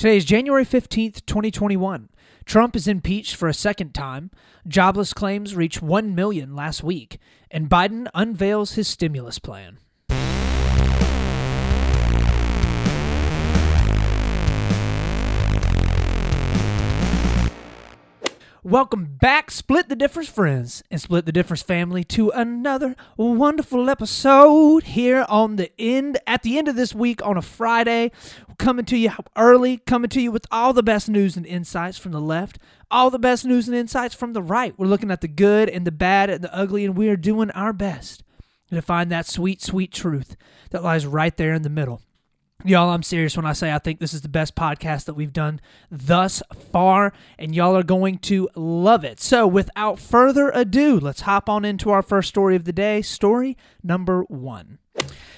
Today is January 15th, 2021. Trump is impeached for a second time. Jobless claims reached 1 million last week, and Biden unveils his stimulus plan. Welcome back, Split the Difference friends and Split the Difference family, to another wonderful episode here on the end, at the end of this week on a Friday. Coming to you early, coming to you with all the best news and insights from the left, all the best news and insights from the right. We're looking at the good and the bad and the ugly, and we are doing our best to find that sweet, sweet truth that lies right there in the middle. Y'all, I'm serious when I say I think this is the best podcast that we've done thus far, and y'all are going to love it. So, without further ado, let's hop on into our first story of the day. Story number one.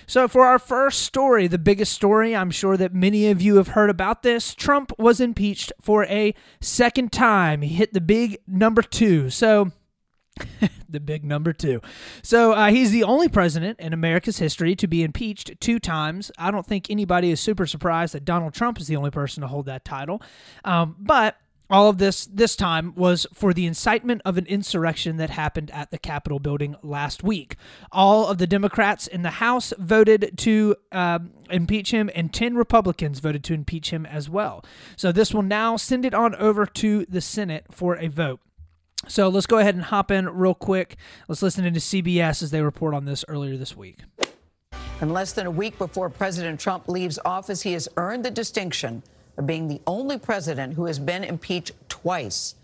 So, for our first story, the biggest story, I'm sure that many of you have heard about this. Trump was impeached for a second time. He hit the big number two. So, the big number two. So uh, he's the only president in America's history to be impeached two times. I don't think anybody is super surprised that Donald Trump is the only person to hold that title. Um, but all of this this time was for the incitement of an insurrection that happened at the Capitol building last week. All of the Democrats in the House voted to um, impeach him, and 10 Republicans voted to impeach him as well. So this will now send it on over to the Senate for a vote. So let's go ahead and hop in real quick. Let's listen into CBS as they report on this earlier this week. In less than a week before President Trump leaves office, he has earned the distinction of being the only president who has been impeached twice.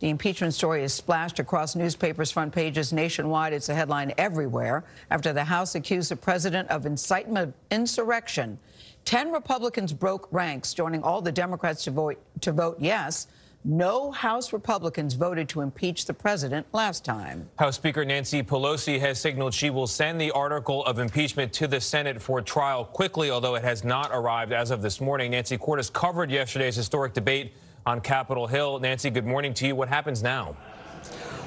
The impeachment story is splashed across newspapers' front pages nationwide. It's a headline everywhere after the House accused the president of incitement of insurrection. Ten Republicans broke ranks, joining all the Democrats to vote, to vote yes. No House Republicans voted to impeach the president last time. House Speaker Nancy Pelosi has signaled she will send the article of impeachment to the Senate for trial quickly, although it has not arrived as of this morning. Nancy Cordes covered yesterday's historic debate on Capitol Hill. Nancy, good morning to you. What happens now?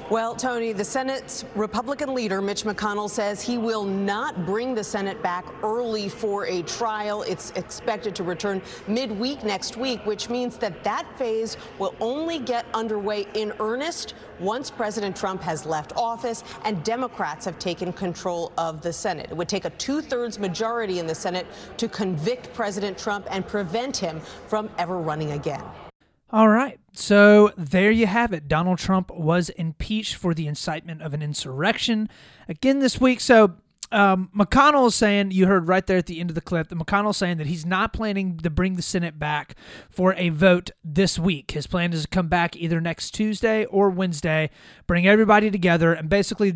Well, Tony, the Senate's Republican leader, Mitch McConnell, says he will not bring the Senate back early for a trial. It's expected to return midweek next week, which means that that phase will only get underway in earnest once President Trump has left office and Democrats have taken control of the Senate. It would take a two thirds majority in the Senate to convict President Trump and prevent him from ever running again. All right. So there you have it. Donald Trump was impeached for the incitement of an insurrection again this week. So um, McConnell is saying, you heard right there at the end of the clip, that McConnell is saying that he's not planning to bring the Senate back for a vote this week. His plan is to come back either next Tuesday or Wednesday, bring everybody together, and basically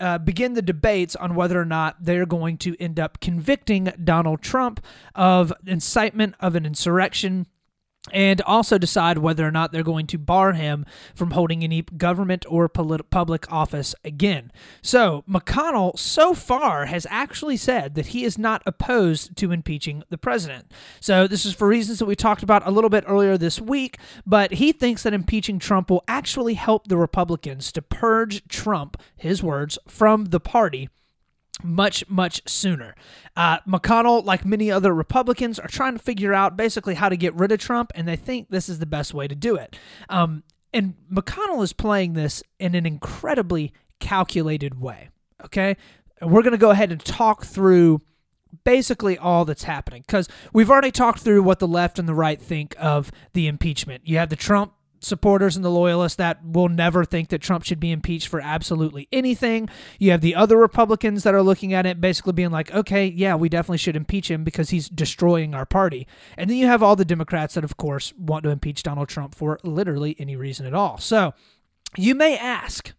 uh, begin the debates on whether or not they're going to end up convicting Donald Trump of incitement of an insurrection and also decide whether or not they're going to bar him from holding any government or polit- public office again. So, McConnell so far has actually said that he is not opposed to impeaching the president. So, this is for reasons that we talked about a little bit earlier this week, but he thinks that impeaching Trump will actually help the Republicans to purge Trump, his words, from the party much, much sooner. Uh, McConnell, like many other Republicans, are trying to figure out basically how to get rid of Trump, and they think this is the best way to do it. Um, and McConnell is playing this in an incredibly calculated way. Okay. And we're going to go ahead and talk through basically all that's happening because we've already talked through what the left and the right think of the impeachment. You have the Trump supporters and the loyalists that will never think that Trump should be impeached for absolutely anything. You have the other Republicans that are looking at it basically being like, okay, yeah, we definitely should impeach him because he's destroying our party. And then you have all the Democrats that, of course, want to impeach Donald Trump for literally any reason at all. So you may ask,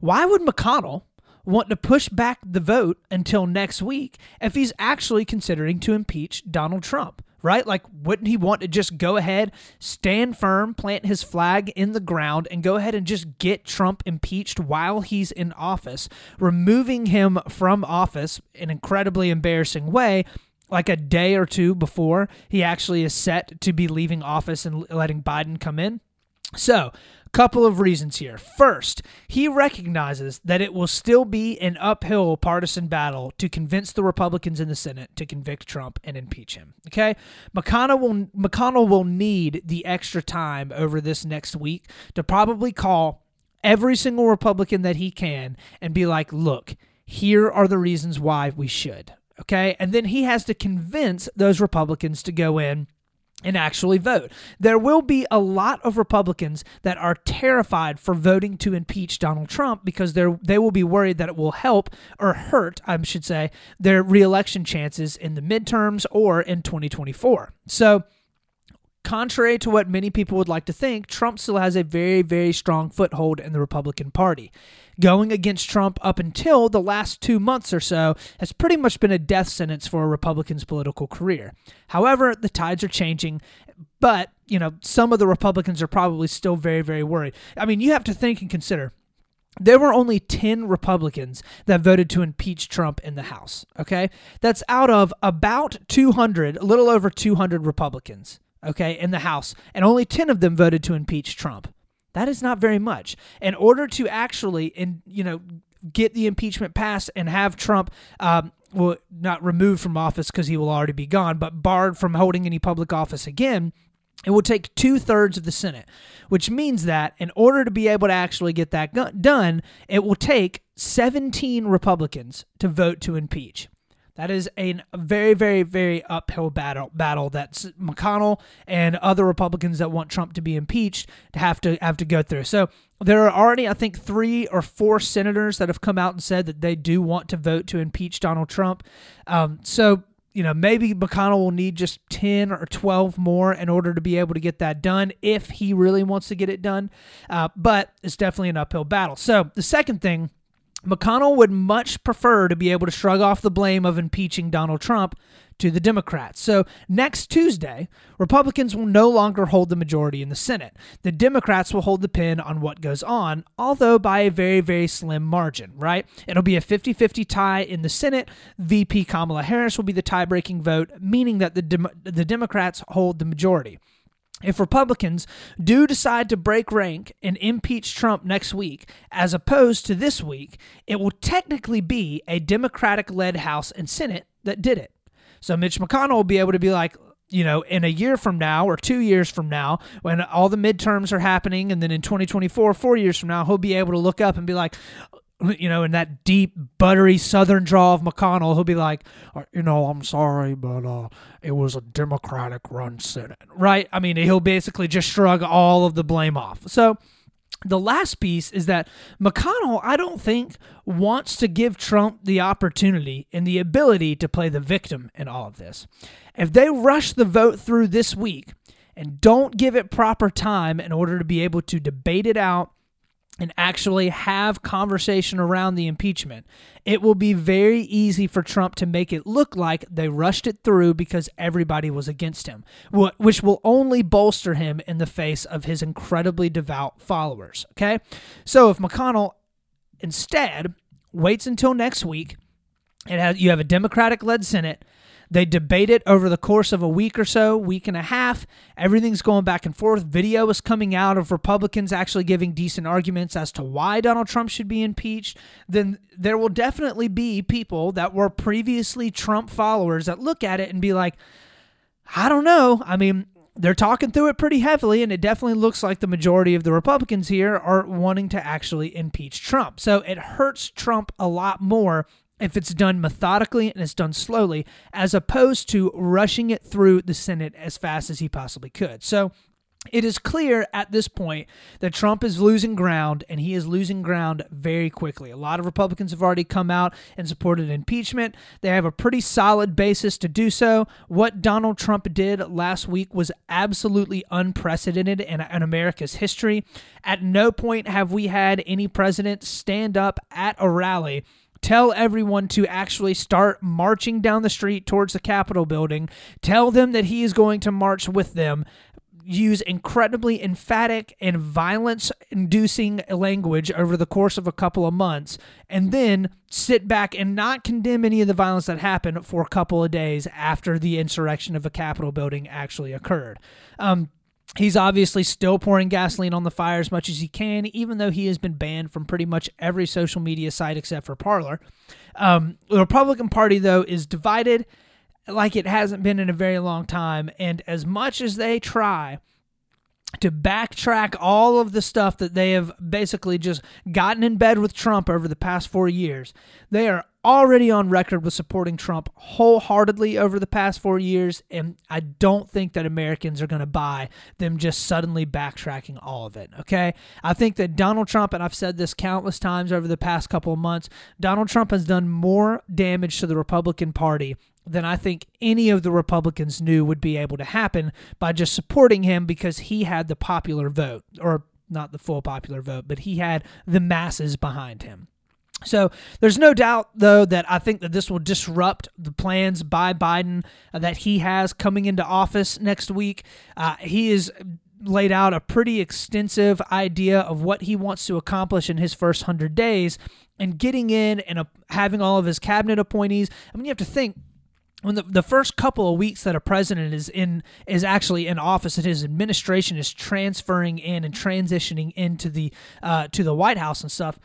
why would McConnell want to push back the vote until next week if he's actually considering to impeach Donald Trump? Right? Like, wouldn't he want to just go ahead, stand firm, plant his flag in the ground, and go ahead and just get Trump impeached while he's in office, removing him from office in an incredibly embarrassing way? Like a day or two before he actually is set to be leaving office and letting Biden come in. So, couple of reasons here. First, he recognizes that it will still be an uphill partisan battle to convince the Republicans in the Senate to convict Trump and impeach him. Okay? McConnell will McConnell will need the extra time over this next week to probably call every single Republican that he can and be like, "Look, here are the reasons why we should." Okay? And then he has to convince those Republicans to go in and actually vote. There will be a lot of Republicans that are terrified for voting to impeach Donald Trump because they they will be worried that it will help or hurt, I should say, their reelection chances in the midterms or in 2024. So, contrary to what many people would like to think, Trump still has a very very strong foothold in the Republican Party going against Trump up until the last two months or so has pretty much been a death sentence for a Republican's political career. However, the tides are changing, but, you know, some of the Republicans are probably still very, very worried. I mean, you have to think and consider there were only 10 Republicans that voted to impeach Trump in the House. Okay. That's out of about 200, a little over 200 Republicans, okay, in the House. And only 10 of them voted to impeach Trump. That is not very much. In order to actually, in you know, get the impeachment passed and have Trump, um, well, not removed from office because he will already be gone, but barred from holding any public office again. It will take two thirds of the Senate, which means that in order to be able to actually get that done, it will take 17 Republicans to vote to impeach. That is a very, very, very uphill battle. Battle that McConnell and other Republicans that want Trump to be impeached to have to have to go through. So there are already, I think, three or four senators that have come out and said that they do want to vote to impeach Donald Trump. Um, so you know, maybe McConnell will need just 10 or 12 more in order to be able to get that done if he really wants to get it done. Uh, but it's definitely an uphill battle. So the second thing McConnell would much prefer to be able to shrug off the blame of impeaching Donald Trump to the Democrats. So next Tuesday, Republicans will no longer hold the majority in the Senate. The Democrats will hold the pin on what goes on, although by a very, very slim margin, right? It'll be a 50 50 tie in the Senate. VP Kamala Harris will be the tie breaking vote, meaning that the, the Democrats hold the majority. If Republicans do decide to break rank and impeach Trump next week, as opposed to this week, it will technically be a Democratic led House and Senate that did it. So Mitch McConnell will be able to be like, you know, in a year from now or two years from now, when all the midterms are happening, and then in 2024, four years from now, he'll be able to look up and be like, you know, in that deep, buttery Southern draw of McConnell, he'll be like, uh, you know, I'm sorry, but uh, it was a Democratic run Senate, right? I mean, he'll basically just shrug all of the blame off. So the last piece is that McConnell, I don't think, wants to give Trump the opportunity and the ability to play the victim in all of this. If they rush the vote through this week and don't give it proper time in order to be able to debate it out and actually have conversation around the impeachment, it will be very easy for Trump to make it look like they rushed it through because everybody was against him, which will only bolster him in the face of his incredibly devout followers. Okay? So if McConnell instead waits until next week, it has, you have a Democratic led Senate they debate it over the course of a week or so, week and a half. Everything's going back and forth. Video is coming out of Republicans actually giving decent arguments as to why Donald Trump should be impeached. Then there will definitely be people that were previously Trump followers that look at it and be like, I don't know. I mean, they're talking through it pretty heavily, and it definitely looks like the majority of the Republicans here are wanting to actually impeach Trump. So it hurts Trump a lot more if it's done methodically and it's done slowly, as opposed to rushing it through the Senate as fast as he possibly could. So it is clear at this point that Trump is losing ground and he is losing ground very quickly. A lot of Republicans have already come out and supported impeachment. They have a pretty solid basis to do so. What Donald Trump did last week was absolutely unprecedented in, in America's history. At no point have we had any president stand up at a rally Tell everyone to actually start marching down the street towards the Capitol building. Tell them that he is going to march with them. Use incredibly emphatic and violence inducing language over the course of a couple of months, and then sit back and not condemn any of the violence that happened for a couple of days after the insurrection of a Capitol building actually occurred. Um, He's obviously still pouring gasoline on the fire as much as he can, even though he has been banned from pretty much every social media site except for Parler. Um, the Republican Party, though, is divided like it hasn't been in a very long time. And as much as they try to backtrack all of the stuff that they have basically just gotten in bed with Trump over the past four years, they are already on record with supporting Trump wholeheartedly over the past four years, and I don't think that Americans are going to buy them just suddenly backtracking all of it. Okay. I think that Donald Trump, and I've said this countless times over the past couple of months, Donald Trump has done more damage to the Republican Party than I think any of the Republicans knew would be able to happen by just supporting him because he had the popular vote, or not the full popular vote, but he had the masses behind him. So there's no doubt, though, that I think that this will disrupt the plans by Biden that he has coming into office next week. Uh, he is laid out a pretty extensive idea of what he wants to accomplish in his first 100 days and getting in and uh, having all of his cabinet appointees. I mean, you have to think when the, the first couple of weeks that a president is in is actually in office and his administration is transferring in and transitioning into the uh, to the White House and stuff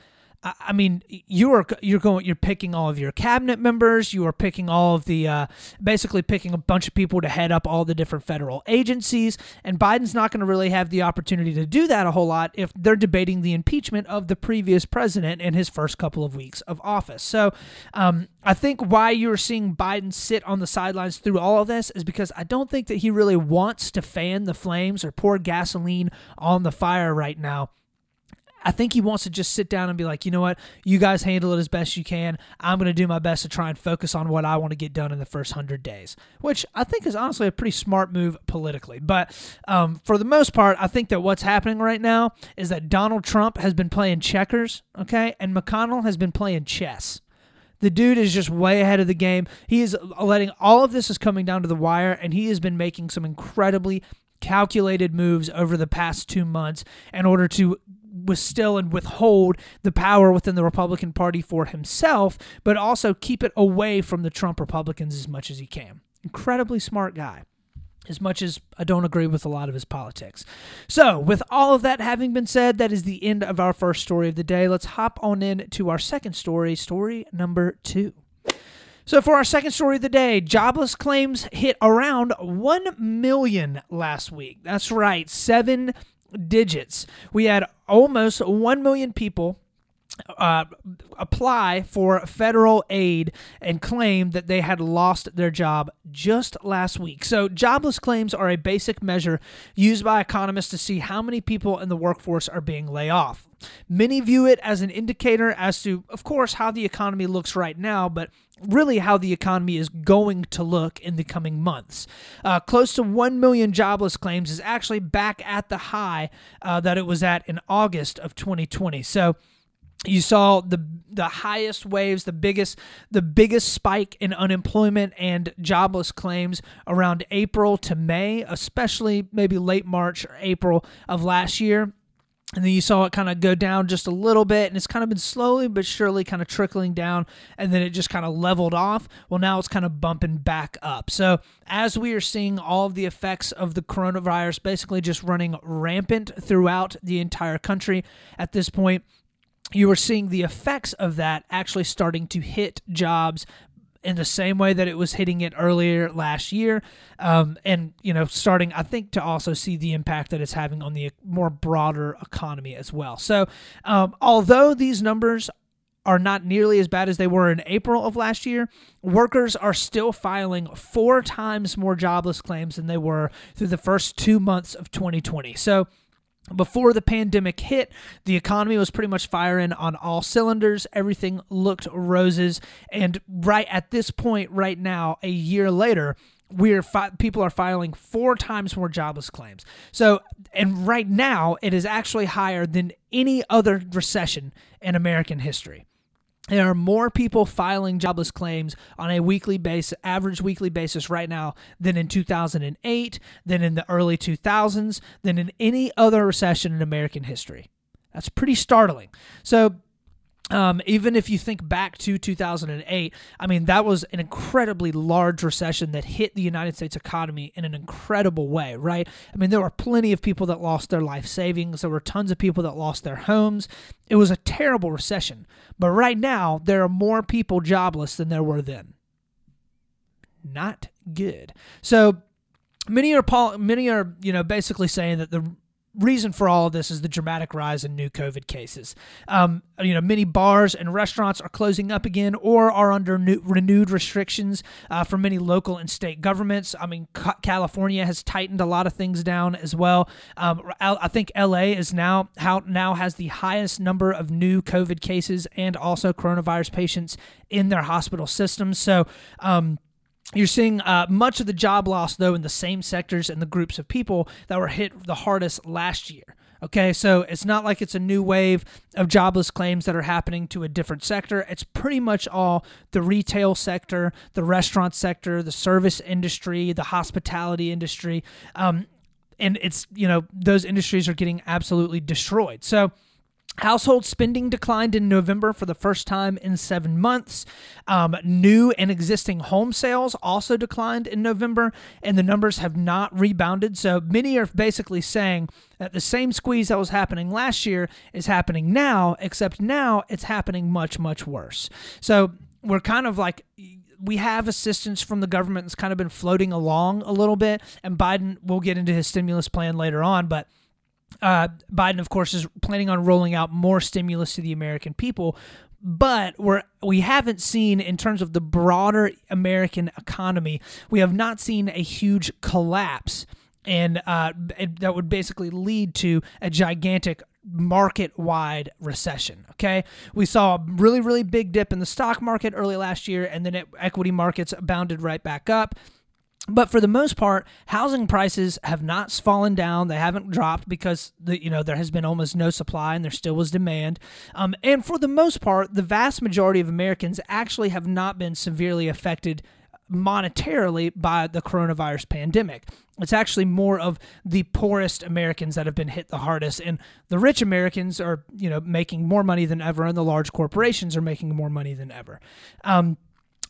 I mean, you are you're going you're picking all of your cabinet members. You are picking all of the uh, basically picking a bunch of people to head up all the different federal agencies. And Biden's not going to really have the opportunity to do that a whole lot if they're debating the impeachment of the previous president in his first couple of weeks of office. So um, I think why you're seeing Biden sit on the sidelines through all of this is because I don't think that he really wants to fan the flames or pour gasoline on the fire right now I think he wants to just sit down and be like, you know what, you guys handle it as best you can. I'm going to do my best to try and focus on what I want to get done in the first 100 days, which I think is honestly a pretty smart move politically. But um, for the most part, I think that what's happening right now is that Donald Trump has been playing checkers, okay, and McConnell has been playing chess. The dude is just way ahead of the game. He is letting all of this is coming down to the wire, and he has been making some incredibly calculated moves over the past two months in order to still and withhold the power within the Republican Party for himself, but also keep it away from the Trump Republicans as much as he can. Incredibly smart guy as much as I don't agree with a lot of his politics. So, with all of that having been said, that is the end of our first story of the day. Let's hop on in to our second story, story number two. So, for our second story of the day, jobless claims hit around 1 million last week. That's right, 7 digits. We had almost 1 million people uh, apply for federal aid and claim that they had lost their job just last week. So, jobless claims are a basic measure used by economists to see how many people in the workforce are being laid off. Many view it as an indicator as to, of course, how the economy looks right now, but really how the economy is going to look in the coming months. Uh, close to 1 million jobless claims is actually back at the high uh, that it was at in August of 2020. So, you saw the the highest waves the biggest the biggest spike in unemployment and jobless claims around April to May especially maybe late March or April of last year and then you saw it kind of go down just a little bit, and it's kind of been slowly but surely kind of trickling down, and then it just kind of leveled off. Well, now it's kind of bumping back up. So, as we are seeing all of the effects of the coronavirus basically just running rampant throughout the entire country at this point, you were seeing the effects of that actually starting to hit jobs in the same way that it was hitting it earlier last year. Um, and, you know, starting, I think, to also see the impact that it's having on the more broader economy as well. So, um, although these numbers are not nearly as bad as they were in April of last year, workers are still filing four times more jobless claims than they were through the first two months of 2020. So, before the pandemic hit, the economy was pretty much firing on all cylinders. Everything looked roses. And right at this point, right now, a year later, we're fi- people are filing four times more jobless claims. So, and right now, it is actually higher than any other recession in American history. There are more people filing jobless claims on a weekly basis, average weekly basis right now than in 2008, than in the early 2000s, than in any other recession in American history. That's pretty startling. So, Um, even if you think back to 2008, I mean, that was an incredibly large recession that hit the United States economy in an incredible way, right? I mean, there were plenty of people that lost their life savings, there were tons of people that lost their homes. It was a terrible recession. But right now, there are more people jobless than there were then. Not good. So, many are many are you know basically saying that the reason for all of this is the dramatic rise in new COVID cases. Um, you know, many bars and restaurants are closing up again or are under new, renewed restrictions uh, from many local and state governments. I mean, California has tightened a lot of things down as well. Um, I think LA is now how now has the highest number of new COVID cases and also coronavirus patients in their hospital systems. So. Um, you're seeing uh, much of the job loss, though, in the same sectors and the groups of people that were hit the hardest last year. Okay, so it's not like it's a new wave of jobless claims that are happening to a different sector. It's pretty much all the retail sector, the restaurant sector, the service industry, the hospitality industry. Um, and it's, you know, those industries are getting absolutely destroyed. So, Household spending declined in November for the first time in seven months. Um, new and existing home sales also declined in November, and the numbers have not rebounded. So many are basically saying that the same squeeze that was happening last year is happening now, except now it's happening much, much worse. So we're kind of like we have assistance from the government that's kind of been floating along a little bit, and Biden will get into his stimulus plan later on, but uh, Biden, of course, is planning on rolling out more stimulus to the American people, but we're we haven't seen in terms of the broader American economy, we have not seen a huge collapse, and uh, that would basically lead to a gigantic market-wide recession. Okay, we saw a really really big dip in the stock market early last year, and then it, equity markets bounded right back up. But for the most part, housing prices have not fallen down. They haven't dropped because the you know there has been almost no supply and there still was demand. Um, and for the most part, the vast majority of Americans actually have not been severely affected monetarily by the coronavirus pandemic. It's actually more of the poorest Americans that have been hit the hardest, and the rich Americans are you know making more money than ever, and the large corporations are making more money than ever. Um,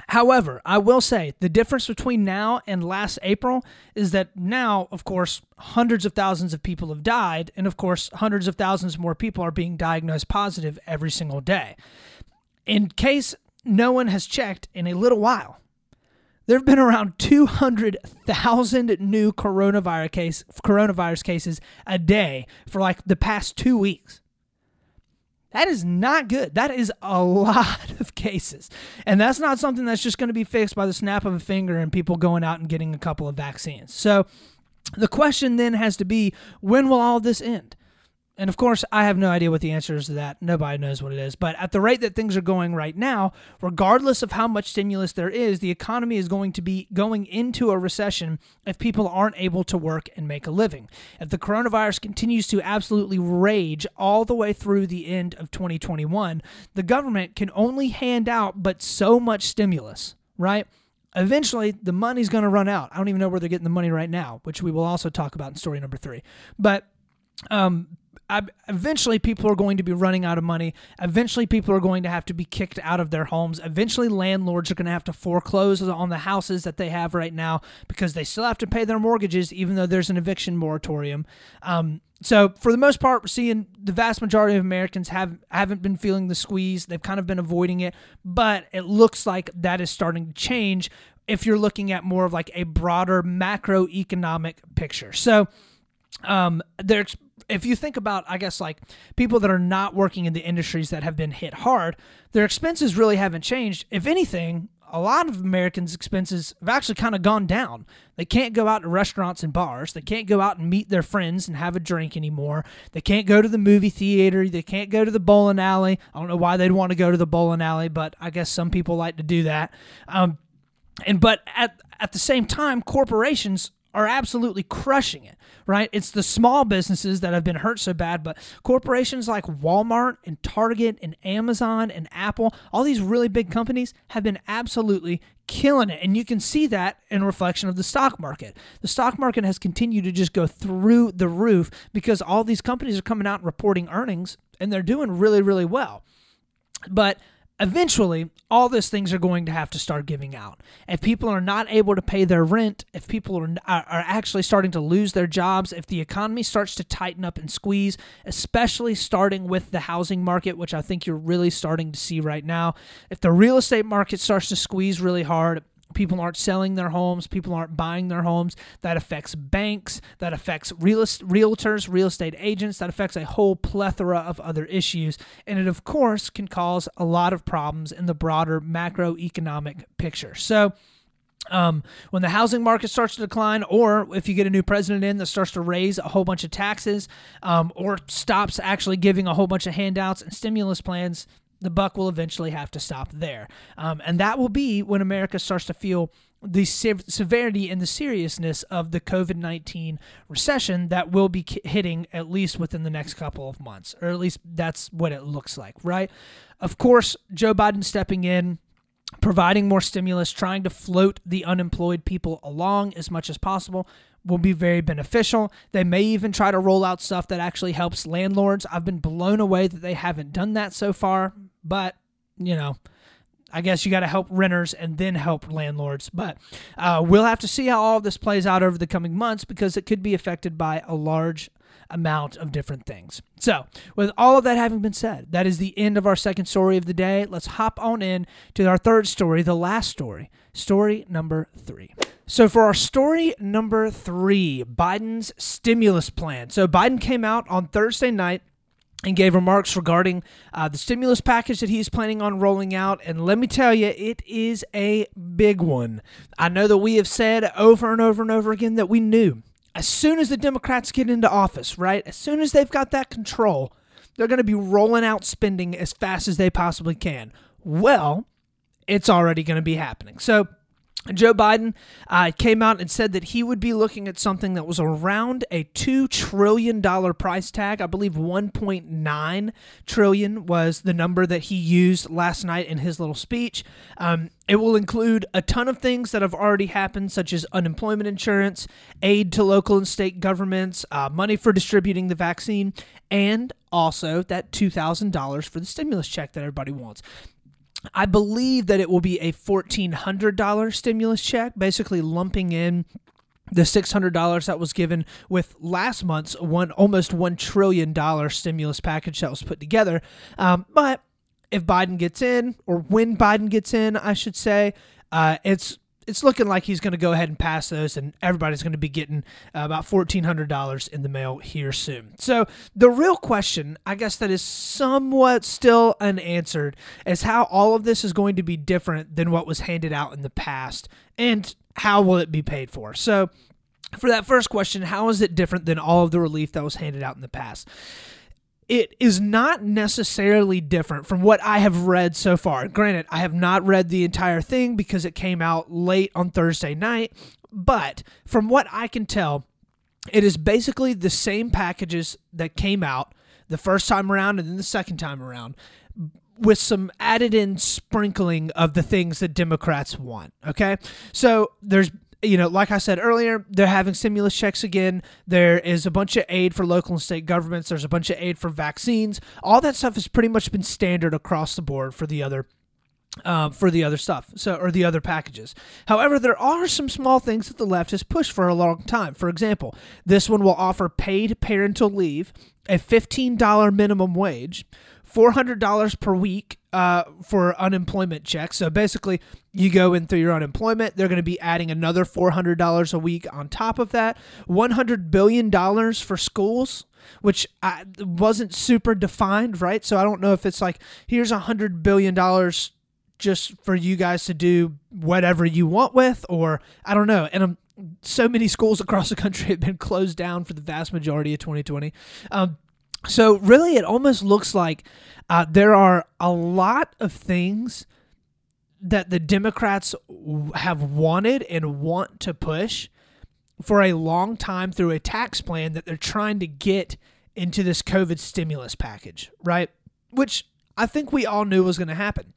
However, I will say the difference between now and last April is that now, of course, hundreds of thousands of people have died, and of course, hundreds of thousands more people are being diagnosed positive every single day. In case no one has checked in a little while, there have been around 200,000 new coronavirus, case, coronavirus cases a day for like the past two weeks. That is not good. That is a lot of cases. And that's not something that's just going to be fixed by the snap of a finger and people going out and getting a couple of vaccines. So the question then has to be when will all this end? And of course, I have no idea what the answer is to that. Nobody knows what it is. But at the rate that things are going right now, regardless of how much stimulus there is, the economy is going to be going into a recession if people aren't able to work and make a living. If the coronavirus continues to absolutely rage all the way through the end of 2021, the government can only hand out but so much stimulus, right? Eventually, the money's going to run out. I don't even know where they're getting the money right now, which we will also talk about in story number three. But um, eventually people are going to be running out of money. Eventually people are going to have to be kicked out of their homes. Eventually landlords are going to have to foreclose on the houses that they have right now because they still have to pay their mortgages even though there's an eviction moratorium. Um, so for the most part, we're seeing the vast majority of Americans have haven't been feeling the squeeze. They've kind of been avoiding it, but it looks like that is starting to change if you're looking at more of like a broader macroeconomic picture. So um, there's if you think about, I guess, like people that are not working in the industries that have been hit hard, their expenses really haven't changed. If anything, a lot of Americans' expenses have actually kind of gone down. They can't go out to restaurants and bars. They can't go out and meet their friends and have a drink anymore. They can't go to the movie theater. They can't go to the bowling alley. I don't know why they'd want to go to the bowling alley, but I guess some people like to do that. Um, and but at at the same time, corporations are absolutely crushing it, right? It's the small businesses that have been hurt so bad, but corporations like Walmart and Target and Amazon and Apple, all these really big companies have been absolutely killing it. And you can see that in reflection of the stock market. The stock market has continued to just go through the roof because all these companies are coming out and reporting earnings and they're doing really, really well. But eventually all these things are going to have to start giving out. If people are not able to pay their rent if people are, are actually starting to lose their jobs if the economy starts to tighten up and squeeze especially starting with the housing market which i think you're really starting to see right now if the real estate market starts to squeeze really hard people aren't selling their homes, people aren't buying their homes. That affects banks, that affects real realtors, real estate agents, that affects a whole plethora of other issues. And it, of course, can cause a lot of problems in the broader macroeconomic picture. So, um, when the housing market starts to decline, or if you get a new president in that starts to raise a whole bunch of taxes, um, or stops actually giving a whole bunch of handouts and stimulus plans, the buck will eventually have to stop there. Um, and that will be when America starts to feel the severity and the seriousness of the COVID 19 recession that will be hitting at least within the next couple of months, or at least that's what it looks like, right? Of course, Joe Biden stepping in providing more stimulus, trying to float the unemployed people along as much as possible will be very beneficial. They may even try to roll out stuff that actually helps landlords. I've been blown away that they haven't done that so far, but you know, I guess you got to help renters and then help landlords. But uh, we'll have to see how all this plays out over the coming months because it could be affected by a large amount of different things. So, with all of that having been said, that is the end of our second story of the day. Let's hop on in to our third story, the last story, story number three. So, for our story number three, Biden's stimulus plan. So, Biden came out on Thursday night and gave remarks regarding uh, the stimulus package that he's planning on rolling out. And let me tell you, it is a big one. I know that we have said over and over and over again that we knew as soon as the Democrats get into office, right? As soon as they've got that control, they're going to be rolling out spending as fast as they possibly can. Well, it's already going to be happening. So, Joe Biden uh, came out and said that he would be looking at something that was around a $2 trillion price tag. I believe 1.9 trillion was the number that he used last night in his little speech. Um, it will include a ton of things that have already happened, such as unemployment insurance, aid to local and state governments, uh, money for distributing the vaccine, and also that $2,000 for the stimulus check that everybody wants. I believe that it will be a $1,400 stimulus check, basically lumping in the $600 that was given with last month's one almost $1 trillion stimulus package that was put together. Um, but if Biden gets in, or when Biden gets in, I should say, uh, it's it's looking like he's going to go ahead and pass those, and everybody's going to be getting uh, about fourteen hundred dollars in the mail here soon. So the real question, I guess, that is somewhat still unanswered, is how all of this is going to be different than what was handed out in the past, and how will it be paid for? So, for that first question, how is it different than all of the relief that was handed out in the past? It is not necessarily different from what I have read so far. Granted, I have not read the entire thing because it came out late on Thursday night, but from what I can tell, it is basically the same packages that came out the first time around and then the second time around with some added in sprinkling of the things that Democrats want. Okay. So there's you know, like I said earlier, they're having stimulus checks again. There is a bunch of aid for local and state governments. There's a bunch of aid for vaccines. All that stuff has pretty much been standard across the board for the other uh, for the other stuff, so or the other packages. However, there are some small things that the left has pushed for a long time. For example, this one will offer paid parental leave, a fifteen dollar minimum wage, $400 per week uh, for unemployment checks. So basically, you go in through your unemployment, they're going to be adding another $400 a week on top of that. $100 billion for schools, which I, wasn't super defined, right? So I don't know if it's like, here's $100 billion just for you guys to do whatever you want with, or I don't know. And um, so many schools across the country have been closed down for the vast majority of 2020. Um, so, really, it almost looks like uh, there are a lot of things that the Democrats have wanted and want to push for a long time through a tax plan that they're trying to get into this COVID stimulus package, right? Which I think we all knew was going to happen.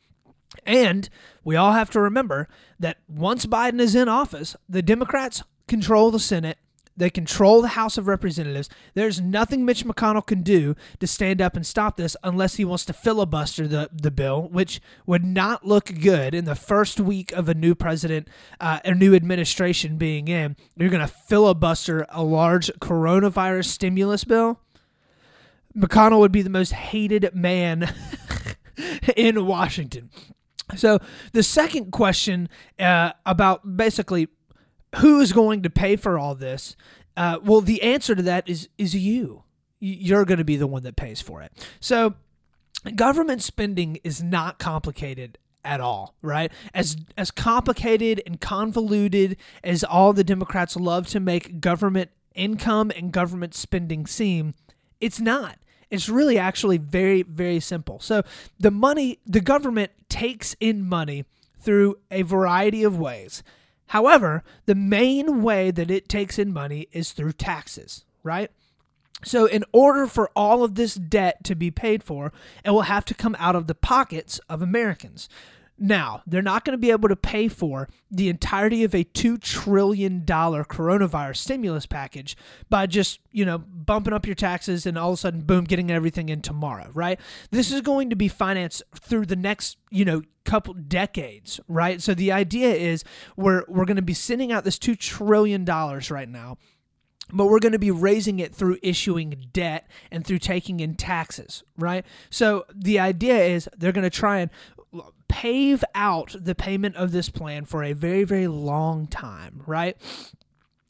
And we all have to remember that once Biden is in office, the Democrats control the Senate They control the House of Representatives. There's nothing Mitch McConnell can do to stand up and stop this unless he wants to filibuster the, the bill, which would not look good in the first week of a new president, uh, a new administration being in. You're going to filibuster a large coronavirus stimulus bill. McConnell would be the most hated man in Washington. So the second question uh, about basically who is going to pay for all this? Uh, well, the answer to that is is you. You're going to be the one that pays for it. So government spending is not complicated at all, right? As as complicated and convoluted as all the Democrats love to make government income and government spending seem, it's not. It's really actually very, very simple. So the money, the government takes in money through a variety of ways. However, the main way that it takes in money is through taxes, right? So, in order for all of this debt to be paid for, it will have to come out of the pockets of Americans. Now, they're not going to be able to pay for the entirety of a $2 trillion coronavirus stimulus package by just, you know, bumping up your taxes and all of a sudden, boom, getting everything in tomorrow, right? This is going to be financed through the next, you know, couple decades, right? So the idea is we're, we're going to be sending out this $2 trillion right now but we're going to be raising it through issuing debt and through taking in taxes, right? So the idea is they're going to try and pave out the payment of this plan for a very, very long time, right?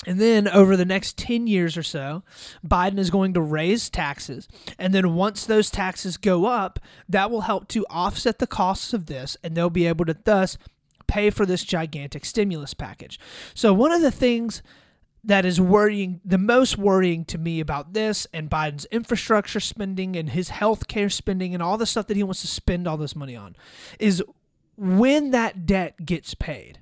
And then over the next 10 years or so, Biden is going to raise taxes. And then once those taxes go up, that will help to offset the costs of this, and they'll be able to thus pay for this gigantic stimulus package. So, one of the things that is worrying the most worrying to me about this and Biden's infrastructure spending and his health care spending and all the stuff that he wants to spend all this money on is when that debt gets paid.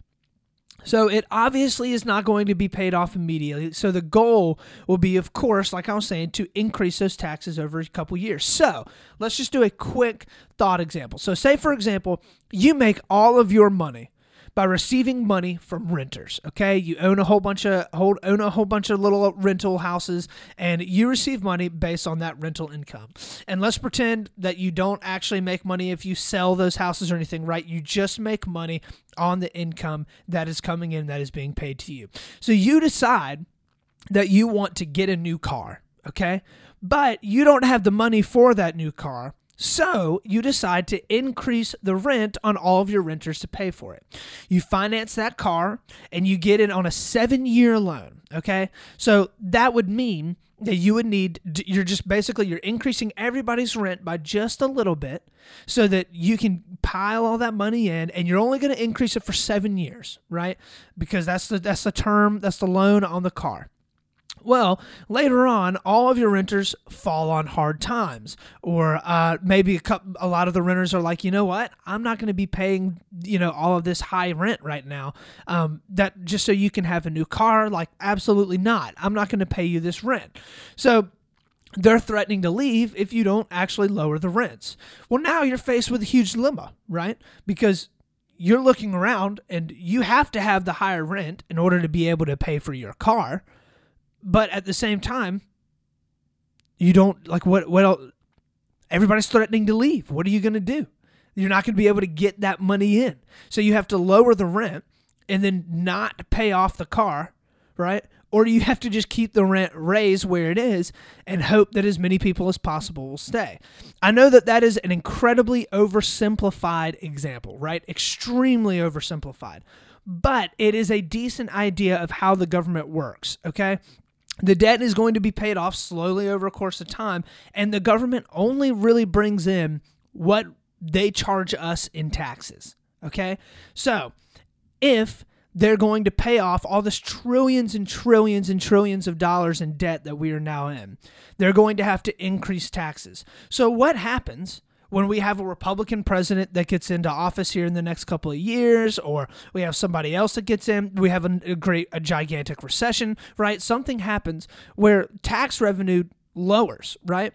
So it obviously is not going to be paid off immediately. So the goal will be, of course, like I was saying, to increase those taxes over a couple years. So let's just do a quick thought example. So say, for example, you make all of your money by receiving money from renters. Okay, you own a whole bunch of hold own a whole bunch of little rental houses, and you receive money based on that rental income. And let's pretend that you don't actually make money if you sell those houses or anything, right? You just make money on the income that is coming in that is being paid to you. So you decide that you want to get a new car, okay? But you don't have the money for that new car. So you decide to increase the rent on all of your renters to pay for it. You finance that car and you get it on a seven year loan. Okay. So that would mean that you would need, you're just basically, you're increasing everybody's rent by just a little bit so that you can pile all that money in and you're only going to increase it for seven years, right? Because that's the, that's the term, that's the loan on the car. Well, later on, all of your renters fall on hard times, or uh, maybe a, couple, a lot of the renters are like, you know what, I'm not going to be paying, you know, all of this high rent right now. Um, that just so you can have a new car, like absolutely not. I'm not going to pay you this rent. So they're threatening to leave if you don't actually lower the rents. Well, now you're faced with a huge dilemma, right? Because you're looking around and you have to have the higher rent in order to be able to pay for your car but at the same time, you don't like what what else? Everybody's threatening to leave. What are you going to do? You're not going to be able to get that money in. So you have to lower the rent and then not pay off the car, right? Or you have to just keep the rent raised where it is and hope that as many people as possible will stay. I know that that is an incredibly oversimplified example, right? Extremely oversimplified. But it is a decent idea of how the government works, okay? The debt is going to be paid off slowly over a course of time and the government only really brings in what they charge us in taxes okay? So if they're going to pay off all this trillions and trillions and trillions of dollars in debt that we are now in they're going to have to increase taxes. So what happens when we have a Republican president that gets into office here in the next couple of years, or we have somebody else that gets in, we have a, a great, a gigantic recession, right? Something happens where tax revenue lowers, right?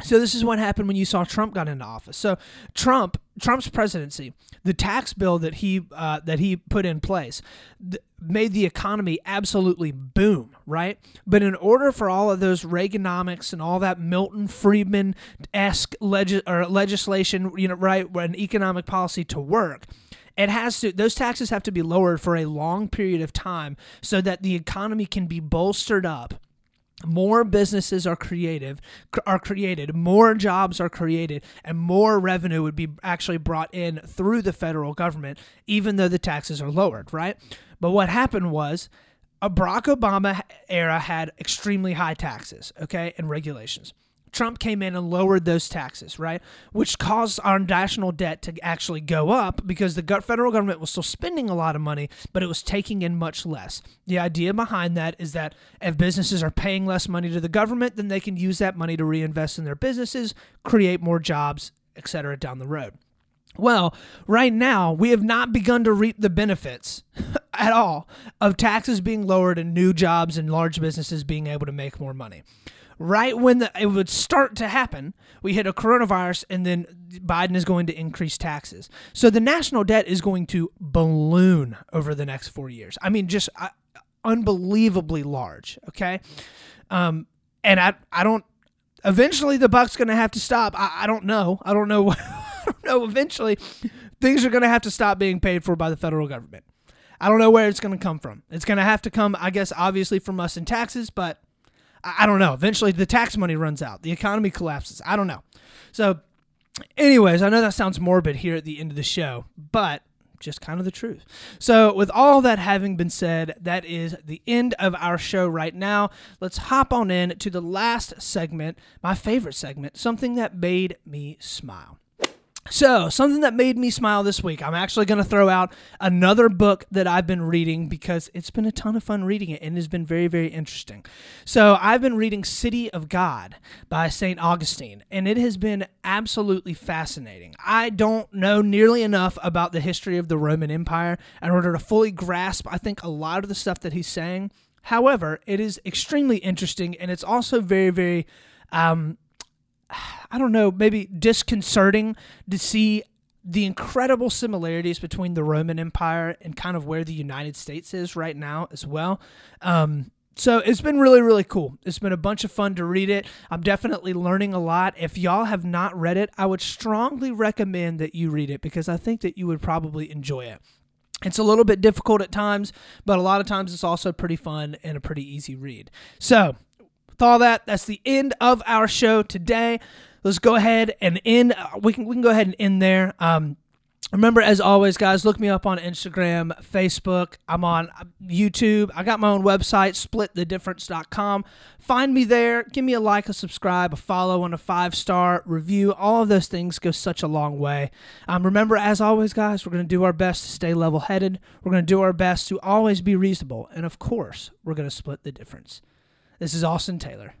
So this is what happened when you saw Trump got into office. So Trump, Trump's presidency, the tax bill that he uh, that he put in place, th- made the economy absolutely boom, right? But in order for all of those Reaganomics and all that Milton Friedman esque or legislation, you know, right, an economic policy to work, it has to those taxes have to be lowered for a long period of time so that the economy can be bolstered up more businesses are creative are created more jobs are created and more revenue would be actually brought in through the federal government even though the taxes are lowered right? But what happened was a Barack Obama era had extremely high taxes okay and regulations Trump came in and lowered those taxes, right? Which caused our national debt to actually go up because the federal government was still spending a lot of money, but it was taking in much less. The idea behind that is that if businesses are paying less money to the government, then they can use that money to reinvest in their businesses, create more jobs, etc. down the road. Well, right now, we have not begun to reap the benefits at all of taxes being lowered and new jobs and large businesses being able to make more money right when the, it would start to happen, we hit a coronavirus, and then Biden is going to increase taxes. So the national debt is going to balloon over the next four years. I mean, just uh, unbelievably large. Okay, um, and I I don't. Eventually, the buck's going to have to stop. I, I don't know. I don't know. I don't know. Eventually, things are going to have to stop being paid for by the federal government. I don't know where it's going to come from. It's going to have to come, I guess, obviously from us in taxes, but I don't know. Eventually, the tax money runs out. The economy collapses. I don't know. So, anyways, I know that sounds morbid here at the end of the show, but just kind of the truth. So, with all that having been said, that is the end of our show right now. Let's hop on in to the last segment, my favorite segment, something that made me smile. So, something that made me smile this week, I'm actually going to throw out another book that I've been reading because it's been a ton of fun reading it and it's been very, very interesting. So, I've been reading City of God by St. Augustine, and it has been absolutely fascinating. I don't know nearly enough about the history of the Roman Empire in order to fully grasp, I think, a lot of the stuff that he's saying. However, it is extremely interesting and it's also very, very. Um, I don't know, maybe disconcerting to see the incredible similarities between the Roman Empire and kind of where the United States is right now as well. Um, so it's been really, really cool. It's been a bunch of fun to read it. I'm definitely learning a lot. If y'all have not read it, I would strongly recommend that you read it because I think that you would probably enjoy it. It's a little bit difficult at times, but a lot of times it's also pretty fun and a pretty easy read. So, with all that, that's the end of our show today let's go ahead and end. Uh, we can we can go ahead and end there. Um, remember, as always, guys, look me up on Instagram, Facebook. I'm on uh, YouTube. I got my own website, splitthedifference.com. Find me there. Give me a like, a subscribe, a follow, and a five star review. All of those things go such a long way. Um, remember, as always, guys, we're going to do our best to stay level headed. We're going to do our best to always be reasonable. And of course, we're going to split the difference. This is Austin Taylor.